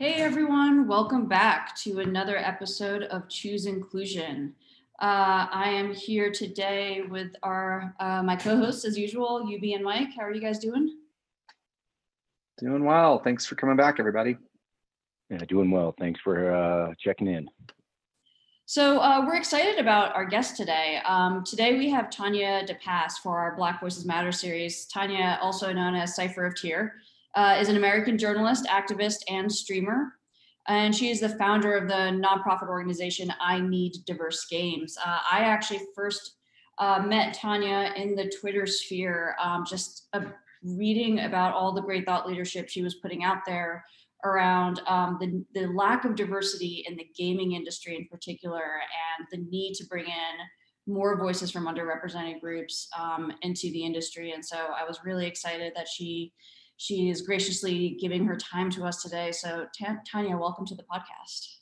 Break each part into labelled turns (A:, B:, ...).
A: Hey everyone, welcome back to another episode of Choose Inclusion. Uh, I am here today with our uh, my co-hosts as usual, UB and Mike. How are you guys doing?
B: Doing well. Thanks for coming back, everybody.
C: Yeah, doing well. Thanks for uh, checking in.
A: So uh, we're excited about our guest today. Um, today we have Tanya DePass for our Black Voices Matter series. Tanya, also known as Cipher of Tyr uh, is an American journalist, activist, and streamer. And she is the founder of the nonprofit organization I Need Diverse Games. Uh, I actually first uh, met Tanya in the Twitter sphere, um, just uh, reading about all the great thought leadership she was putting out there around um, the, the lack of diversity in the gaming industry in particular and the need to bring in more voices from underrepresented groups um, into the industry. And so I was really excited that she she is graciously giving her time to us today. So, Tanya, welcome to the podcast.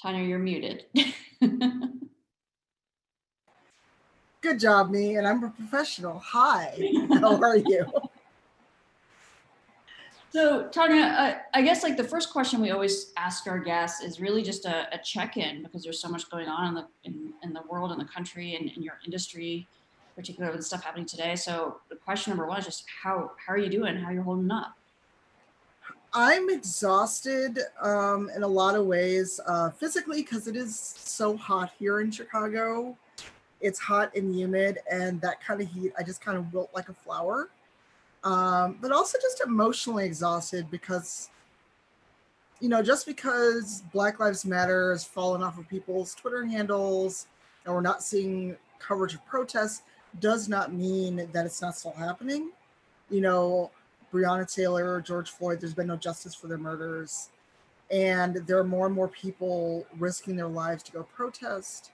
A: Tanya, you're muted.
D: Good job, me. And I'm a professional. Hi, how are you?
A: So, Tanya, uh, I guess like the first question we always ask our guests is really just a, a check-in because there's so much going on in the in, in the world, in the country, and in your industry particularly with stuff happening today. So the question number one is just how how are you doing? How are you holding up?
D: I'm exhausted um, in a lot of ways, uh, physically because it is so hot here in Chicago. It's hot and humid, and that kind of heat, I just kind of wilt like a flower. Um, but also just emotionally exhausted because, you know, just because Black Lives Matter has fallen off of people's Twitter handles and we're not seeing coverage of protests does not mean that it's not still happening. You know, Breonna Taylor, George Floyd, there's been no justice for their murders. And there are more and more people risking their lives to go protest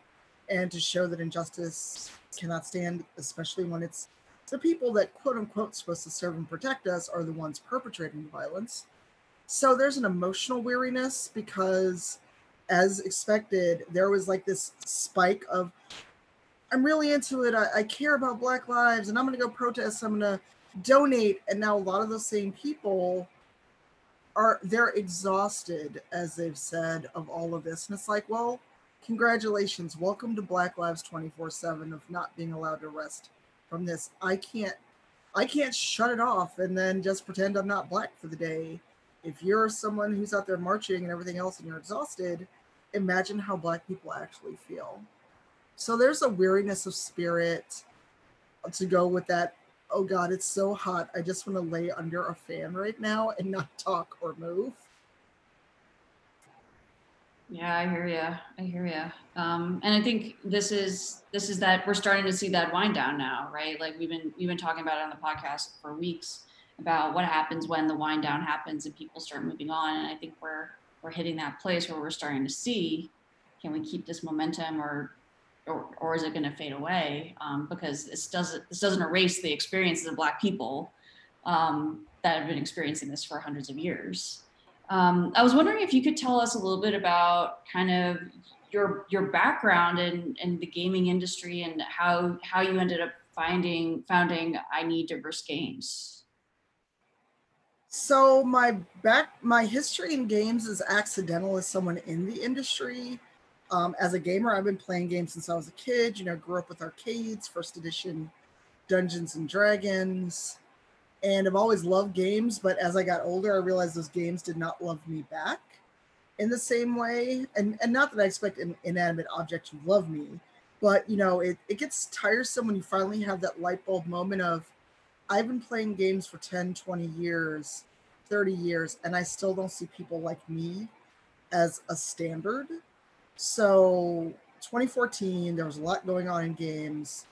D: and to show that injustice cannot stand, especially when it's the people that quote unquote supposed to serve and protect us are the ones perpetrating the violence. So there's an emotional weariness because, as expected, there was like this spike of I'm really into it. I, I care about Black lives and I'm going to go protest. I'm going to donate. And now a lot of those same people are, they're exhausted, as they've said, of all of this. And it's like, well, congratulations. Welcome to Black Lives 24 7 of not being allowed to rest from this. I can't. I can't shut it off and then just pretend I'm not black for the day. If you're someone who's out there marching and everything else and you're exhausted, imagine how black people actually feel. So there's a weariness of spirit to go with that. Oh God, it's so hot. I just want to lay under a fan right now and not talk or move.
A: Yeah, I hear you. I hear you. Um, and I think this is this is that we're starting to see that wind down now, right? Like we've been we've been talking about it on the podcast for weeks about what happens when the wind down happens and people start moving on. And I think we're we're hitting that place where we're starting to see can we keep this momentum or or, or is it going to fade away? Um, because this doesn't this doesn't erase the experiences of Black people um, that have been experiencing this for hundreds of years. Um, I was wondering if you could tell us a little bit about kind of your your background in, in the gaming industry and how how you ended up finding founding I Need Diverse Games.
D: So my back my history in games is accidental as someone in the industry. Um, as a gamer, I've been playing games since I was a kid. You know, grew up with arcades, first edition Dungeons and Dragons, and I've always loved games. But as I got older, I realized those games did not love me back in the same way. And and not that I expect an inanimate object to love me, but you know, it, it gets tiresome when you finally have that light bulb moment of I've been playing games for 10, 20 years, 30 years, and I still don't see people like me as a standard so 2014, there was a lot going on in games.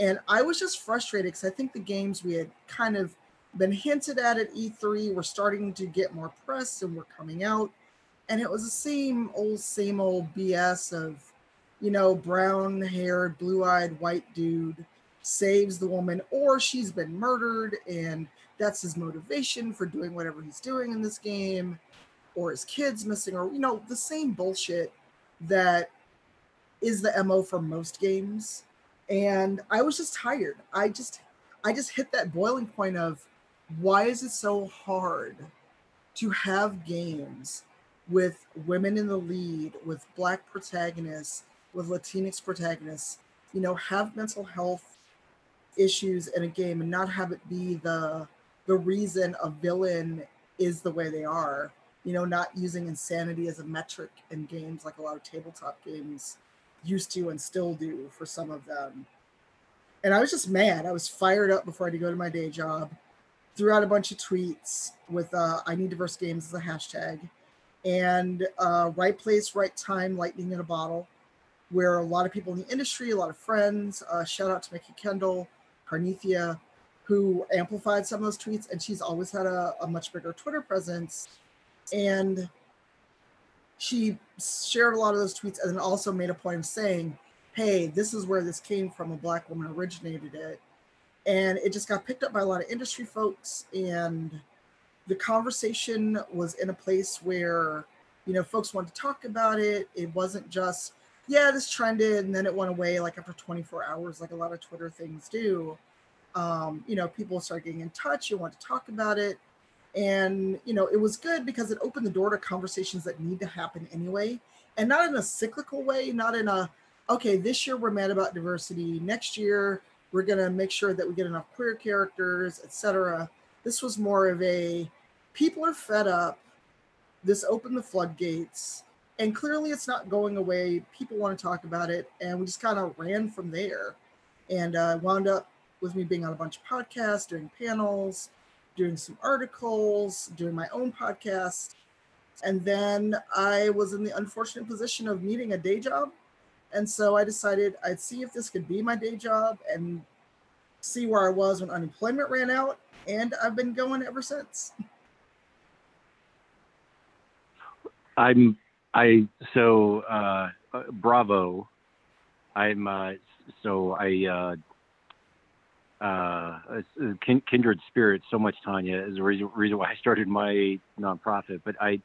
D: And I was just frustrated because I think the games we had kind of been hinted at at E3 were starting to get more press and were coming out. And it was the same old, same old BS of, you know, brown haired, blue eyed white dude saves the woman, or she's been murdered, and that's his motivation for doing whatever he's doing in this game, or his kid's missing, or, you know, the same bullshit that is the mo for most games and i was just tired i just i just hit that boiling point of why is it so hard to have games with women in the lead, with black protagonists, with Latinx protagonists, you know, have mental health issues in a game and not have it be the the reason a villain is the way they are. You know, not using insanity as a metric in games like a lot of tabletop games used to and still do for some of them. And I was just mad. I was fired up before I had to go to my day job. Threw out a bunch of tweets with uh, "I need diverse games" as a hashtag, and uh, right place, right time, lightning in a bottle, where a lot of people in the industry, a lot of friends. Uh, shout out to Mikki Kendall, Karnythia, who amplified some of those tweets, and she's always had a, a much bigger Twitter presence. And she shared a lot of those tweets and then also made a point of saying, hey, this is where this came from. A black woman originated it. And it just got picked up by a lot of industry folks. And the conversation was in a place where, you know, folks wanted to talk about it. It wasn't just, yeah, this trended and then it went away like after 24 hours, like a lot of Twitter things do. Um, you know, people start getting in touch, you want to talk about it. And, you know, it was good because it opened the door to conversations that need to happen anyway. And not in a cyclical way, not in a, okay, this year we're mad about diversity. Next year, we're going to make sure that we get enough queer characters, etc. This was more of a people are fed up. This opened the floodgates and clearly it's not going away. People want to talk about it, and we just kind of ran from there, and uh, wound up with me being on a bunch of podcasts, doing panels, doing some articles, doing my own podcast, and then I was in the unfortunate position of needing a day job, and so I decided I'd see if this could be my day job and see where I was when unemployment ran out, and I've been going ever since.
C: I'm I so uh, uh, bravo. I'm uh, so I uh, uh, kindred spirits so much. Tanya is the reason, reason why I started my nonprofit. But I,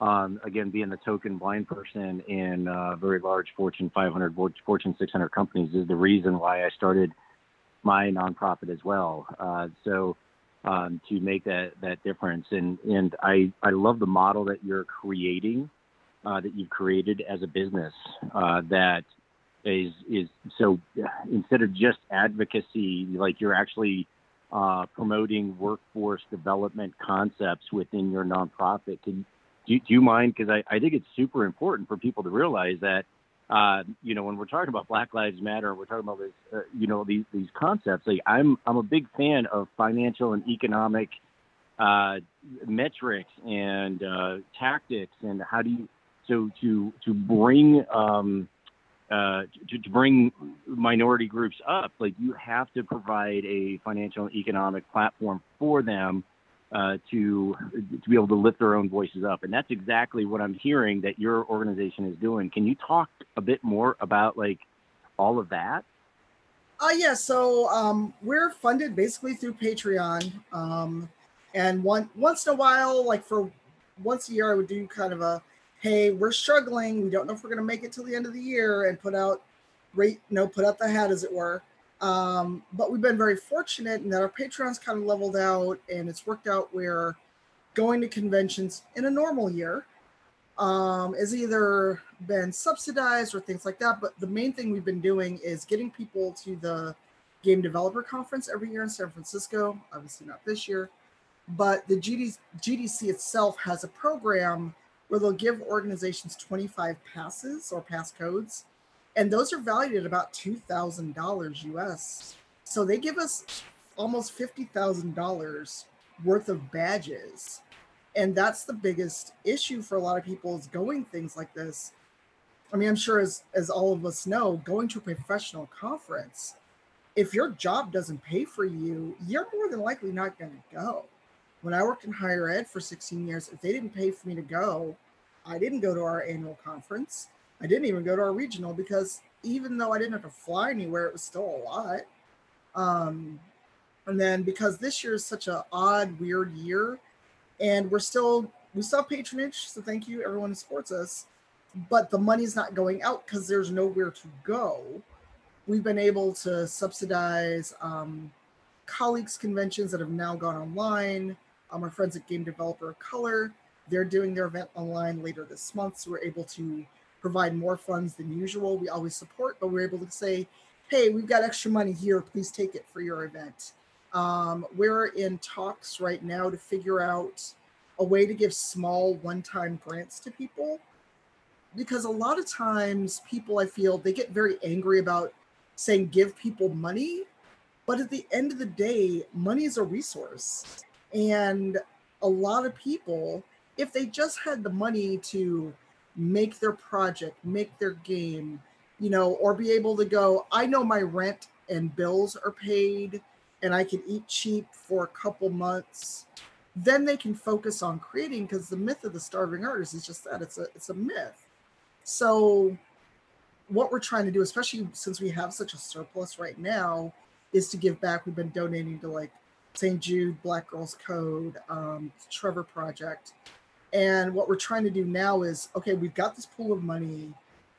C: um, again, being the token blind person in uh, very large Fortune 500, Fortune 600 companies is the reason why I started my nonprofit as well. Uh, so um, to make that that difference, and and I I love the model that you're creating uh, that you've created as a business uh, that is is so instead of just advocacy, like you're actually uh, promoting workforce development concepts within your nonprofit. Can do, do you mind? Because I, I think it's super important for people to realize that uh, you know when we're talking about Black Lives Matter, we're talking about this, uh, you know these these concepts. Like I'm I'm a big fan of financial and economic uh, metrics and uh, tactics and how do you so to to bring um, uh, to, to, bring minority groups up, like you have to provide a financial and economic platform for them uh, to to be able to lift their own voices up, and that's exactly what I'm hearing that your organization is doing. Can you talk a bit more about like all of that?
D: Uh, yeah, so um, we're funded basically through Patreon, um, and one once in a while, like for once a year, I would do kind of a hey, we're struggling. We don't know if we're going to make it till the end of the year and put out rate, you know, put out the hat as it were. Um, but we've been very fortunate in that our Patreon's kind of leveled out and it's worked out where going to conventions in a normal year um, is either been subsidized or things like that. But the main thing we've been doing is getting people to the Game Developer Conference every year in San Francisco. Obviously, not this year, but the GD, GDC itself has a program where they'll give organizations 25 passes or pass codes, and those are valued at about $2,000 US. So they give us almost $50,000 worth of badges. And that's the biggest issue for a lot of people is going things like this. I mean, I'm sure as, as all of us know, going to a professional conference, if your job doesn't pay for you, you're more than likely not going to go when I worked in higher ed for 16 years, if they didn't pay for me to go, I didn't go to our annual conference. I didn't even go to our regional because even though I didn't have to fly anywhere, it was still a lot. Um, and then because this year is such an odd, weird year, and we're still we still have patronage, so thank you everyone who supports us. But the money's not going out because there's nowhere to go. We've been able to subsidize um, colleagues conventions that have now gone online. Um, our friends at Game Devs of Color, they're doing their event online later this month. So we're able to provide more funds than usual. We always support, but we're able to say, hey, we've got extra money here. Please take it for your event. Um, we're in talks right now to figure out a way to give small one-time grants to people because a lot of times people I feel they get very angry about saying give people money, but at the end of the day, money is a resource. And a lot of people, if they just had the money to make their project, make their game, you know, or be able to go, I know my rent and bills are paid and I can eat cheap for a couple months, then they can focus on creating because the myth of the starving artist is just that it's a it's a myth. So what we're trying to do, especially since we have such a surplus right now, is to give back. We've been donating to like St. Jude, Black Girls Code, um, Trevor Project. And what we're trying to do now is okay, we've got this pool of money.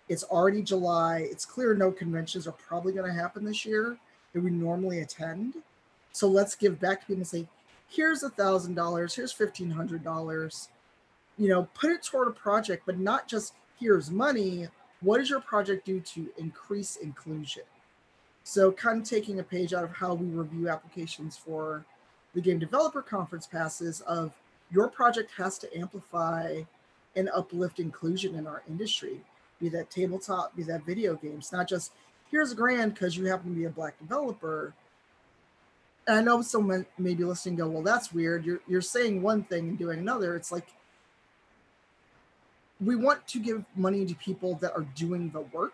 D: It's already July. It's clear no conventions are probably going to happen this year that we normally attend. So let's give back to people and say, here's a thousand dollars, here's fifteen hundred dollars. You know, put it toward a project, but not just here's money. What does your project do to increase inclusion? So, kind of taking a page out of how we review applications for the game developer conference passes of your project has to amplify and uplift inclusion in our industry, be that tabletop, be that video games, not just here's a grant because you happen to be a black developer. And I know someone may be listening go, well, that's weird. You're you're saying one thing and doing another. It's like we want to give money to people that are doing the work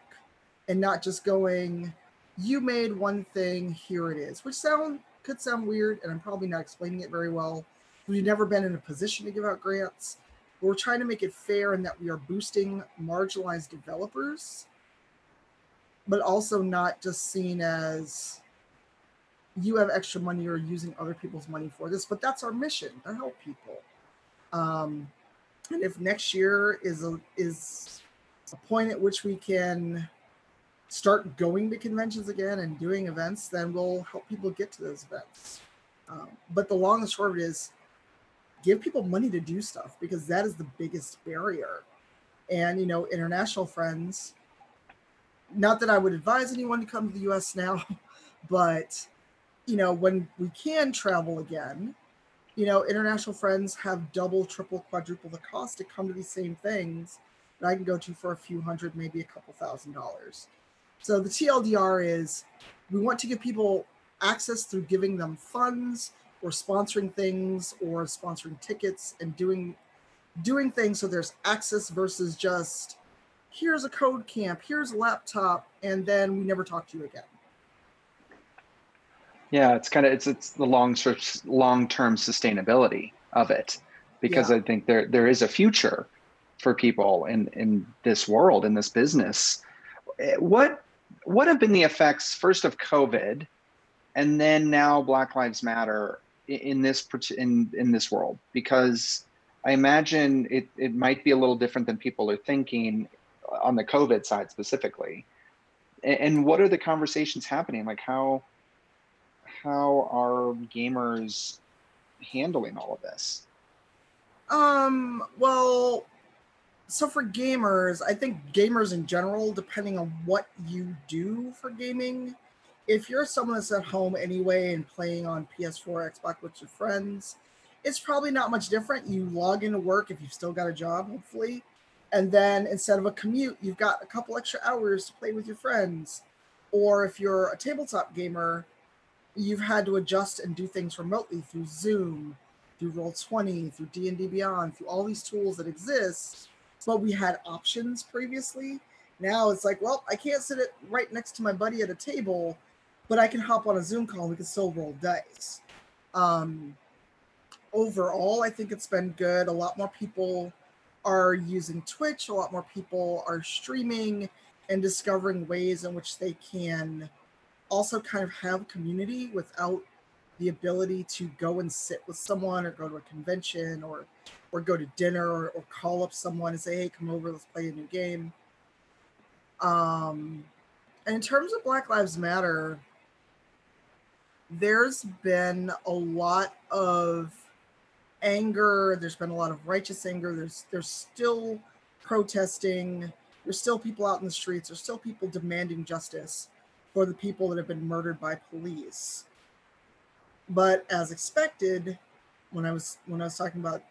D: and not just going, you made one thing, here it is, which sound could sound weird, and I'm probably not explaining it very well. We've never been in a position to give out grants. But we're trying to make it fair in that we are boosting marginalized developers, but also not just seen as you have extra money or using other people's money for this. But that's our mission to help people. Um, and if next year is a is a point at which we can start going to conventions again and doing events, then we'll help people get to those events. Um, but the long and short of it is give people money to do stuff because that is the biggest barrier. And, you know, international friends, not that I would advise anyone to come to the US now, but, you know, when we can travel again, you know, international friends have double, triple, quadruple the cost to come to these same things that I can go to for a few hundred, maybe a couple thousand dollars. So the TLDR is we want to give people access through giving them funds or sponsoring things or sponsoring tickets and doing doing things so there's access versus just here's a code camp, here's a laptop, and then we never talk to you again.
B: Yeah, it's kind of it's it's the long long term sustainability of it because yeah. I think there there is a future for people in in this world in this business. Eh, what what have been the effects first of COVID, and then now Black Lives Matter in this in in this world? Because I imagine it it might be a little different than people are thinking on the COVID side specifically. And what are the conversations happening? Like how how are gamers handling all of this?
D: Um, well, so for gamers, I think gamers in general, depending on what you do for gaming, if you're someone that's at home anyway and playing on PS4, Xbox with your friends, it's probably not much different. You log into work if you've still got a job, hopefully, and then instead of a commute, you've got a couple extra hours to play with your friends. Or if you're a tabletop gamer, you've had to adjust and do things remotely through Zoom, through Roll20, through D&D Beyond, through all these tools that exist. But we had options previously. Now it's like, well, I can't sit it right next to my buddy at a table, but I can hop on a Zoom call and we can still roll dice. Um, overall, I think it's been good. A lot more people are using Twitch. A lot more people are streaming and discovering ways in which they can also kind of have community without the ability to go and sit with someone or go to a convention or or go to dinner or, or call up someone and say hey come over let's play a new game um and in terms of black lives matter there's been a lot of anger. There's been a lot of righteous anger. There's there's still protesting. There's still people out in the streets. There's still people demanding justice for the people that have been murdered by police. But as expected, when I was when I was talking about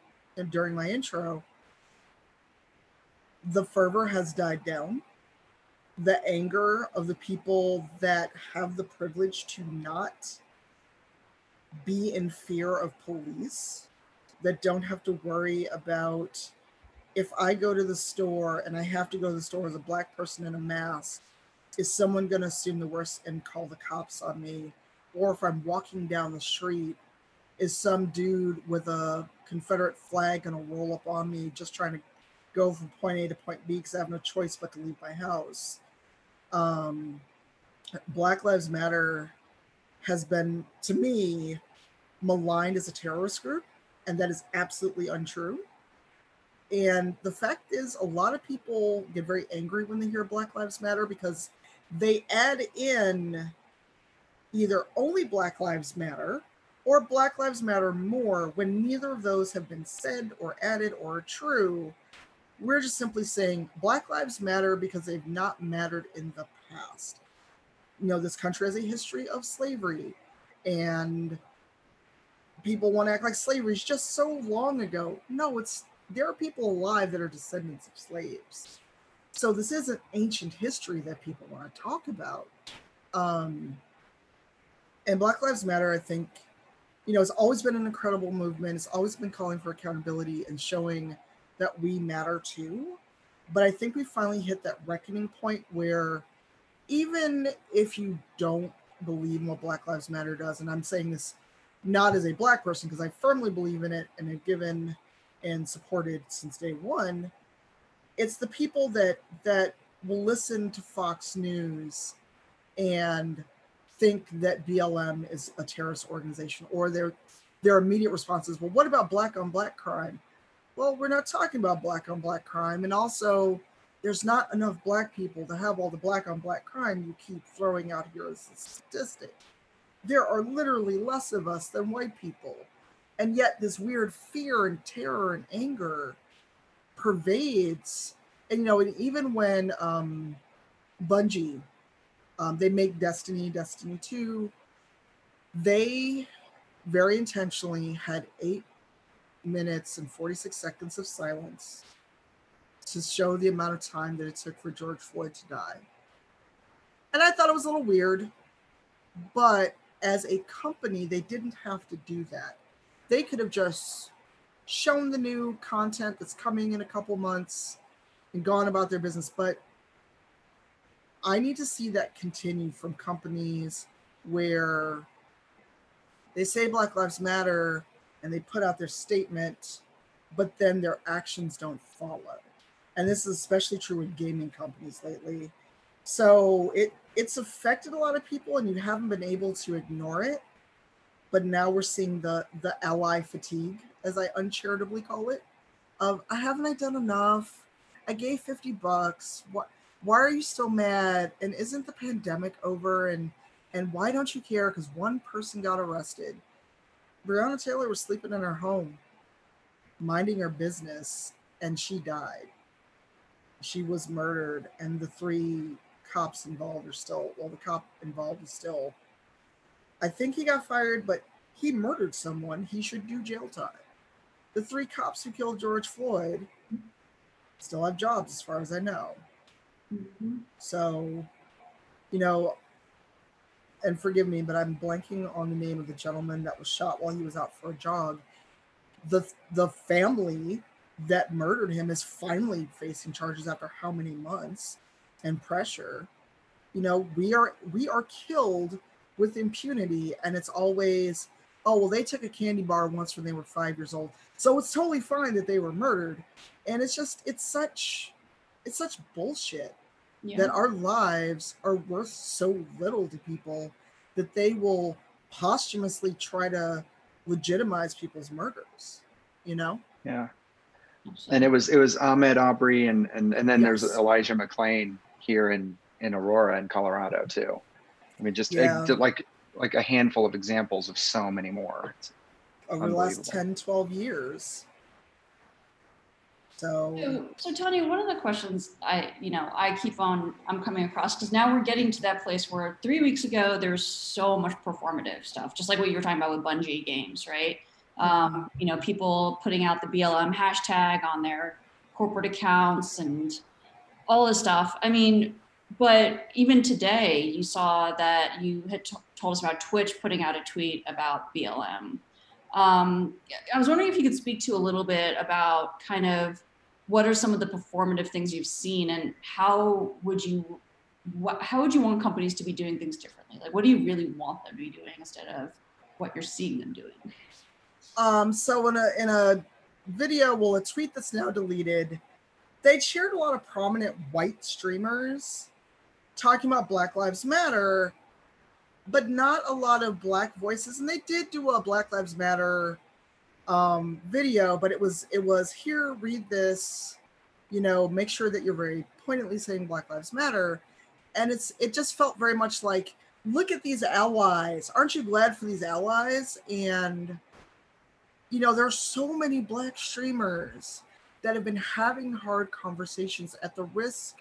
D: during my intro, the fervor has died down. The anger of the people that have the privilege to not be in fear of police, that don't have to worry about if I go to the store and I have to go to the store as a black person in a mask, is someone going to assume the worst and call the cops on me? Or if I'm walking down the street, is some dude with a Confederate flag going to roll up on me just trying to go from point A to point B because I have no choice but to leave my house? Um, Black Lives Matter has been, to me, maligned as a terrorist group, and that is absolutely untrue. And the fact is, a lot of people get very angry when they hear Black Lives Matter because they add in either only Black Lives Matter or Black Lives Matter more when neither of those have been said or added or true. We're just simply saying Black Lives Matter because they've not mattered in the past. You know, this country has a history of slavery, and people want to act like slavery is just so long ago. No, it's there are people alive that are descendants of slaves. So this isn't ancient history that people want to talk about. Um, and Black Lives Matter, I think, you know, it's always been an incredible movement. It's always been calling for accountability and showing that we matter too. But I think we finally hit that reckoning point where even if you don't believe in what Black Lives Matter does, and I'm saying this not as a black person because I firmly believe in it and have given and supported since day one, it's the people that that will listen to Fox News and think that BLM is a terrorist organization or their their immediate responses, well, what about black on black crime? Well, we're not talking about black on black crime. And also, there's not enough black people to have all the black on black crime you keep throwing out here as a statistic. There are literally less of us than white people. And yet, this weird fear and terror and anger pervades. And, you know, and even when um, Bungie um, they make Destiny, Destiny 2. They very intentionally had eight minutes and 46 seconds of silence to show the amount of time that it took for George Floyd to die. And I thought it was a little weird, but as a company, they didn't have to do that. They could have just shown the new content that's coming in a couple months and gone about their business. But I need to see that continue from companies where they say Black Lives Matter and they put out their statement, but then their actions don't follow. And this is especially true in gaming companies lately. So it it's affected a lot of people and you haven't been able to ignore it. But now we're seeing the the ally fatigue, as I uncharitably call it, of I haven't I done enough? I gave 50 bucks. What why are you still mad? And isn't the pandemic over? And and why don't you care? Because one person got arrested. Breonna Taylor was sleeping in her home, minding her business, and she died. She was murdered, and the three cops involved are still well, the cop involved is still. I think he got fired, but he murdered someone. He should do jail time. The three cops who killed George Floyd still have jobs, as far as I know. Mm-hmm. So, you know, and forgive me, but I'm blanking on the name of the gentleman that was shot while he was out for a jog. The the family that murdered him is finally facing charges after how many months and pressure. You know, we are we are killed with impunity, and it's always, oh well, they took a candy bar once when they were five years old, so it's totally fine that they were murdered. And it's just it's such it's such bullshit yeah. that our lives are worth so little to people that they will posthumously try to legitimize people's murders you know
B: yeah and it was it was ahmaud arbery and and, and then yes. there's elijah mcclain here in in aurora in colorado too i mean just yeah. it, like like a handful of examples of so many more. It's
D: over the last
B: Unbelievable.
D: 10, 12 years. So,
A: So, one of the questions I, you know, I keep on, I'm coming across because now we're getting to that place where three weeks ago there's so much performative stuff, just like what you were talking about with Bungie games, right? Um, you know, people putting out the BLM hashtag on their corporate accounts and all this stuff. I mean, but even today, you saw that you had t- told us about Twitch putting out a tweet about BLM. Um, I was wondering if you could speak to a little bit about kind of what are some of the performative things you've seen and how would you what, how would you want companies to be doing things differently like what do you really want them to be doing instead of what you're seeing them doing
D: um, so in a in a video, well, a tweet that's now deleted, they shared a lot of prominent white streamers talking about Black Lives Matter, but not a lot of black voices. And they did do a Black Lives Matter um, video, but it was it was here, read this, you know, make sure that you're very poignantly saying Black Lives Matter. And it's it just felt very much like, look at these allies. Aren't you glad for these allies? And you know, there's so many black streamers that have been having hard conversations at the risk,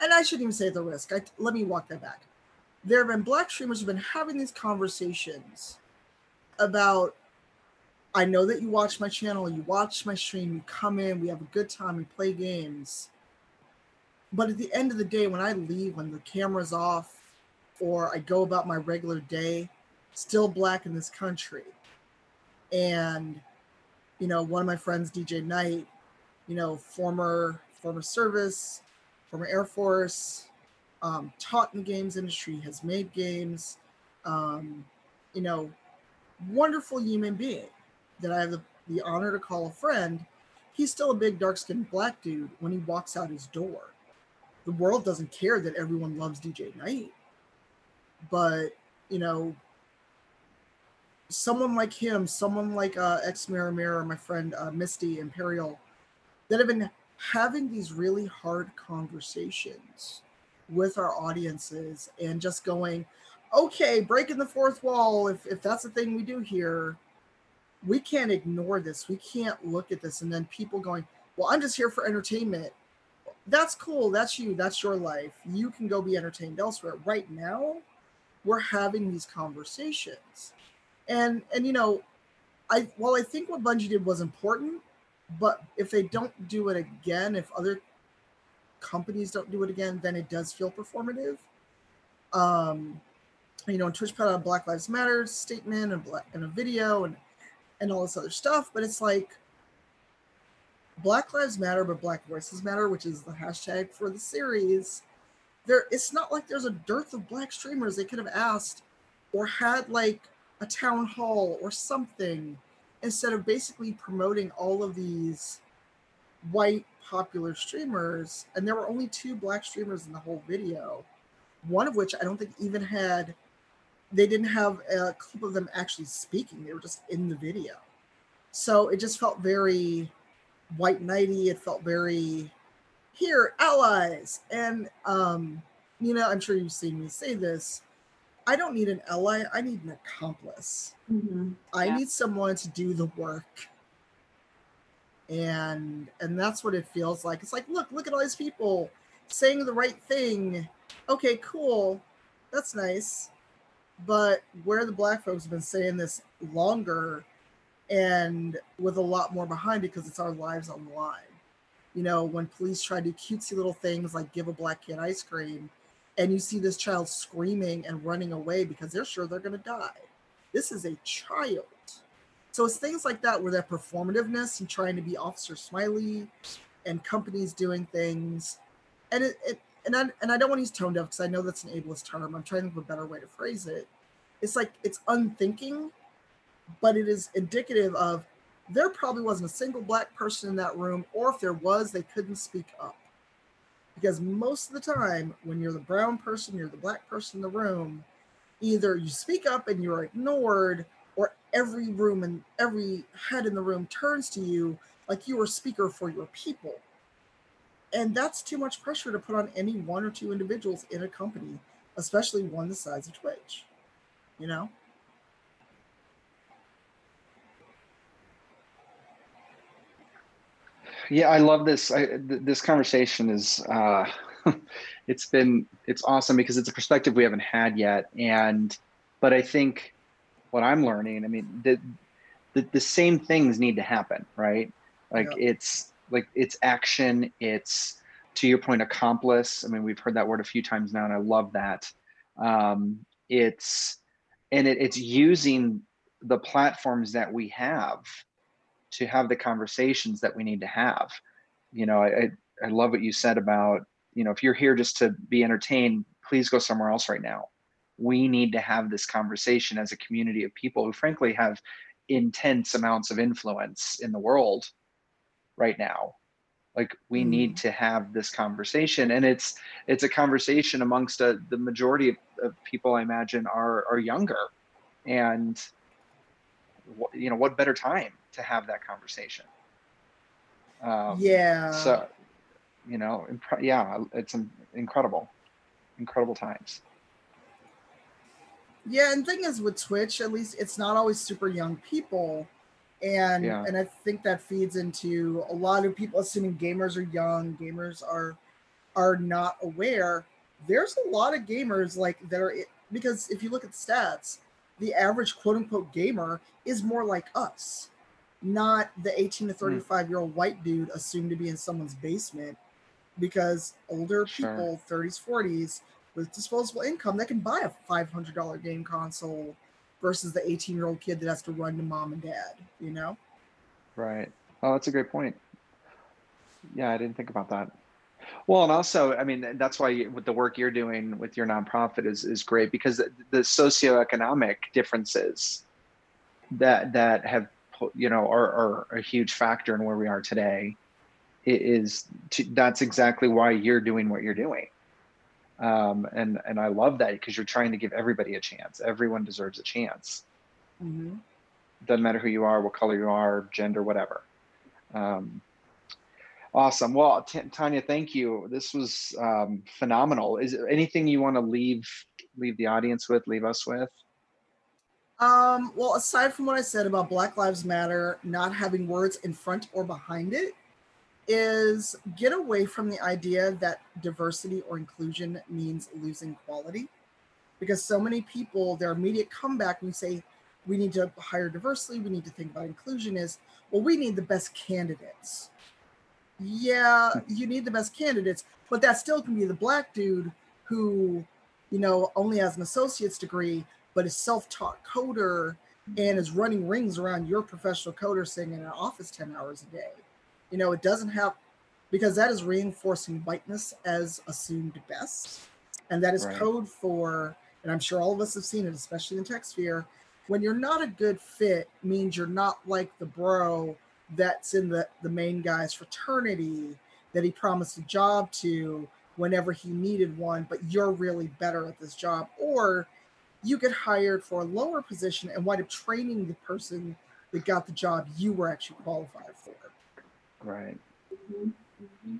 D: and I shouldn't even say the risk. I, let me walk that back. There have been black streamers who've been having these conversations about. I know that you watch my channel, you watch my stream, you come in, we have a good time, we play games. But at the end of the day, when I leave, when the camera's off, or I go about my regular day, still black in this country and you know one of my friends dj knight you know former former service former air force um, taught in the games industry has made games um, you know wonderful human being that i have the, the honor to call a friend he's still a big dark skinned black dude when he walks out his door the world doesn't care that everyone loves dj knight but you know someone like him, someone like uh, ex Mirror Mirror, my friend uh, Misty Imperial, that have been having these really hard conversations with our audiences and just going, okay, breaking the fourth wall. If if that's the thing we do here, we can't ignore this. We can't look at this. And then people going, well, I'm just here for entertainment. That's cool. That's you. That's your life. You can go be entertained elsewhere. Right now, we're having these conversations and and you know i while i think what bungie did was important but if they don't do it again if other companies don't do it again then it does feel performative um you know twitch put out a black lives matter statement and, black, and a video and and all this other stuff but it's like black lives matter but black voices matter which is the hashtag for the series there it's not like there's a dearth of black streamers. They could have asked or had like a town hall or something instead of basically promoting all of these white popular streamers. And there were only two black streamers in the whole video one of which i don't think even had they didn't have a clip of them actually speaking they were just in the video so it just felt very white knighty it felt very here allies and um you know i'm sure you've seen me say this I don't need an ally. I need an accomplice.
A: mm-hmm.
D: I
A: Yeah.
D: need someone to do the work. And and that's what it feels like. It's like, look, look at all these people saying the right thing. Okay, cool. That's nice. But where the black folks have been saying this longer and with a lot more behind because it's our lives on the line. You know, when police try to do cutesy little things like give a black kid ice cream, and you see this child screaming and running away because they're sure they're going to die. This is a child. So it's things like that where that performativeness and trying to be Officer Smiley and companies doing things. And it, it and I and I don't want to use tone deaf because I know that's an ableist term. I'm trying to think of a better way to phrase it. It's like it's unthinking, but it is indicative of there probably wasn't a single black person in that room, or if there was, they couldn't speak up because most of the time when you're the brown person you're the black person in the room either you speak up and you're ignored or every room and every head in the room turns to you like you are speaker for your people and that's too much pressure to put on any one or two individuals in a company especially one the size of twitch you know?
B: Yeah, I love this. I, th- this conversation is, uh, it's been, it's awesome because it's a perspective we haven't had yet. And, but I think what I'm learning, I mean, the, the, the same things need to happen, right? Like
D: Yeah.
B: it's like it's action. It's to your point, accomplice. I mean, we've heard that word a few times now, and I love that. Um, it's and it, it's using the platforms that we have to have the conversations that we need to have. You know, I I, I love what you said about you know if you're here just to be entertained, please go somewhere else right now. We need to have this conversation as a community of people who, frankly, have intense amounts of influence in the world right now. Like we need to have this conversation and it's it's a conversation amongst a, the majority of, of people i imagine are are younger. And wh- you know what better time to have that conversation? Um,
D: yeah.
B: so you know impre- yeah it's in- incredible. Incredible times.
D: Yeah, and thing is with Twitch, at least it's not always super young people. And
B: Yeah.
D: and I think that feeds into a lot of people assuming gamers are young, gamers are are not aware. There's a lot of gamers like that are because if you look at stats, the average quote unquote gamer is more like us, not the 18 to hmm. 35 year old white dude assumed to be in someone's basement because older
B: Sure.
D: people, 30s, 40s, with disposable income that can buy a $500 game console versus the 18 year old kid that has to run to mom and dad, you know?
B: Right. Oh, that's a great point. Yeah, I didn't think about that. Well, and also, I mean, that's why with the work you're doing with your nonprofit is is great because the, the socioeconomic differences that that have you know are, are a huge factor in where we are today. It is to, that's exactly why you're doing what you're doing. Um, and and I love that because you're trying to give everybody a chance. Everyone deserves a chance.
D: Mm-hmm.
B: doesn't matter who you are, what color you are, gender, whatever. Um, awesome. Well, T- Tanya, thank you. This was um, phenomenal. Is there anything you want to leave leave the audience with, leave us with?
D: Um, well, aside from what I said about Black Lives Matter not having words in front or behind it, is get away from the idea that diversity or inclusion means losing quality. Because so many people, their immediate comeback when you say we need to hire diversity, we need to think about inclusion is, well, we need the best candidates. Yeah, you need the best candidates, but that still can be the black dude who, you know, only has an associate's degree, but is self-taught coder and is running rings around your professional coder sitting in an office 10 hours a day. You know, it doesn't have because that is reinforcing whiteness as assumed best. And that is
B: Right.
D: code for, and I'm sure all of us have seen it, especially in tech sphere, when you're not a good fit means you're not like the bro that's in the, the main guy's fraternity that he promised a job to whenever he needed one, but you're really better at this job. Or you get hired for a lower position and wind up training the person that got the job you were actually qualified for.
B: Right.
A: Mhm. Mhm.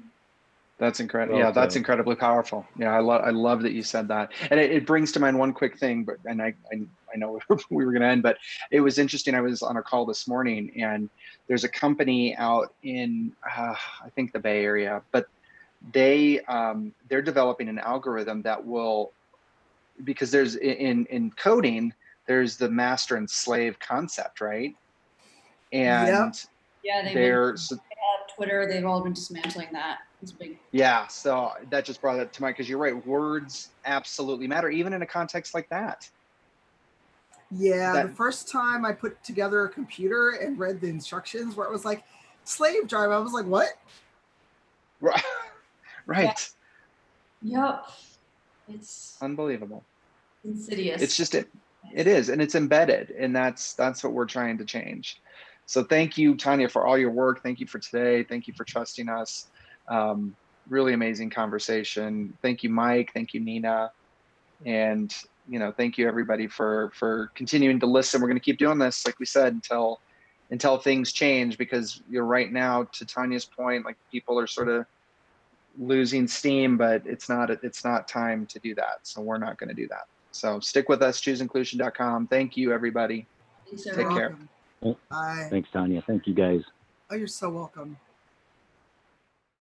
B: That's incredible.
C: Well
B: yeah, that's
C: said.
B: incredibly powerful. Yeah, I love I love that you said that, and it, it brings to mind one quick thing. But and I I, I know we were going to end, but it was interesting. I was on a call this morning, and there's a company out in uh, I think the Bay Area, but they um, they're developing an algorithm that will because there's in in coding there's the master and slave concept, right? And
A: Yeah, they've been,
B: they're so
A: Twitter. They've all been dismantling that. It's big.
B: Yeah, so that just brought it to mind because you're right. Words absolutely matter, even in a context like that.
D: Yeah,
B: That-
D: the first time I put together a computer and read the instructions where it was like slave drive, I was like, what?
B: Right. right.
A: Yep. It's
B: Unbelievable.
A: insidious.
B: It's just it. It is, and it's embedded, and that's that's what we're trying to change. So thank you, Tanya, for all your work. Thank you for today. Thank you for trusting us. Um, really amazing conversation. Thank you, Mike. Thank you, Nina, and you know, thank you everybody for for continuing to listen. We're going to keep doing this, like we said, until until things change. Because you're right now, to Tanya's point, like people are sort of losing steam, but it's not it's not time to do that. So we're not going to do that. So stick with us, chooseinclusion.com. Thank you, everybody. Take
A: everyone.
B: care.
D: Bye.
C: Thanks, Tanya. Thank you guys.
D: Oh, you're so welcome.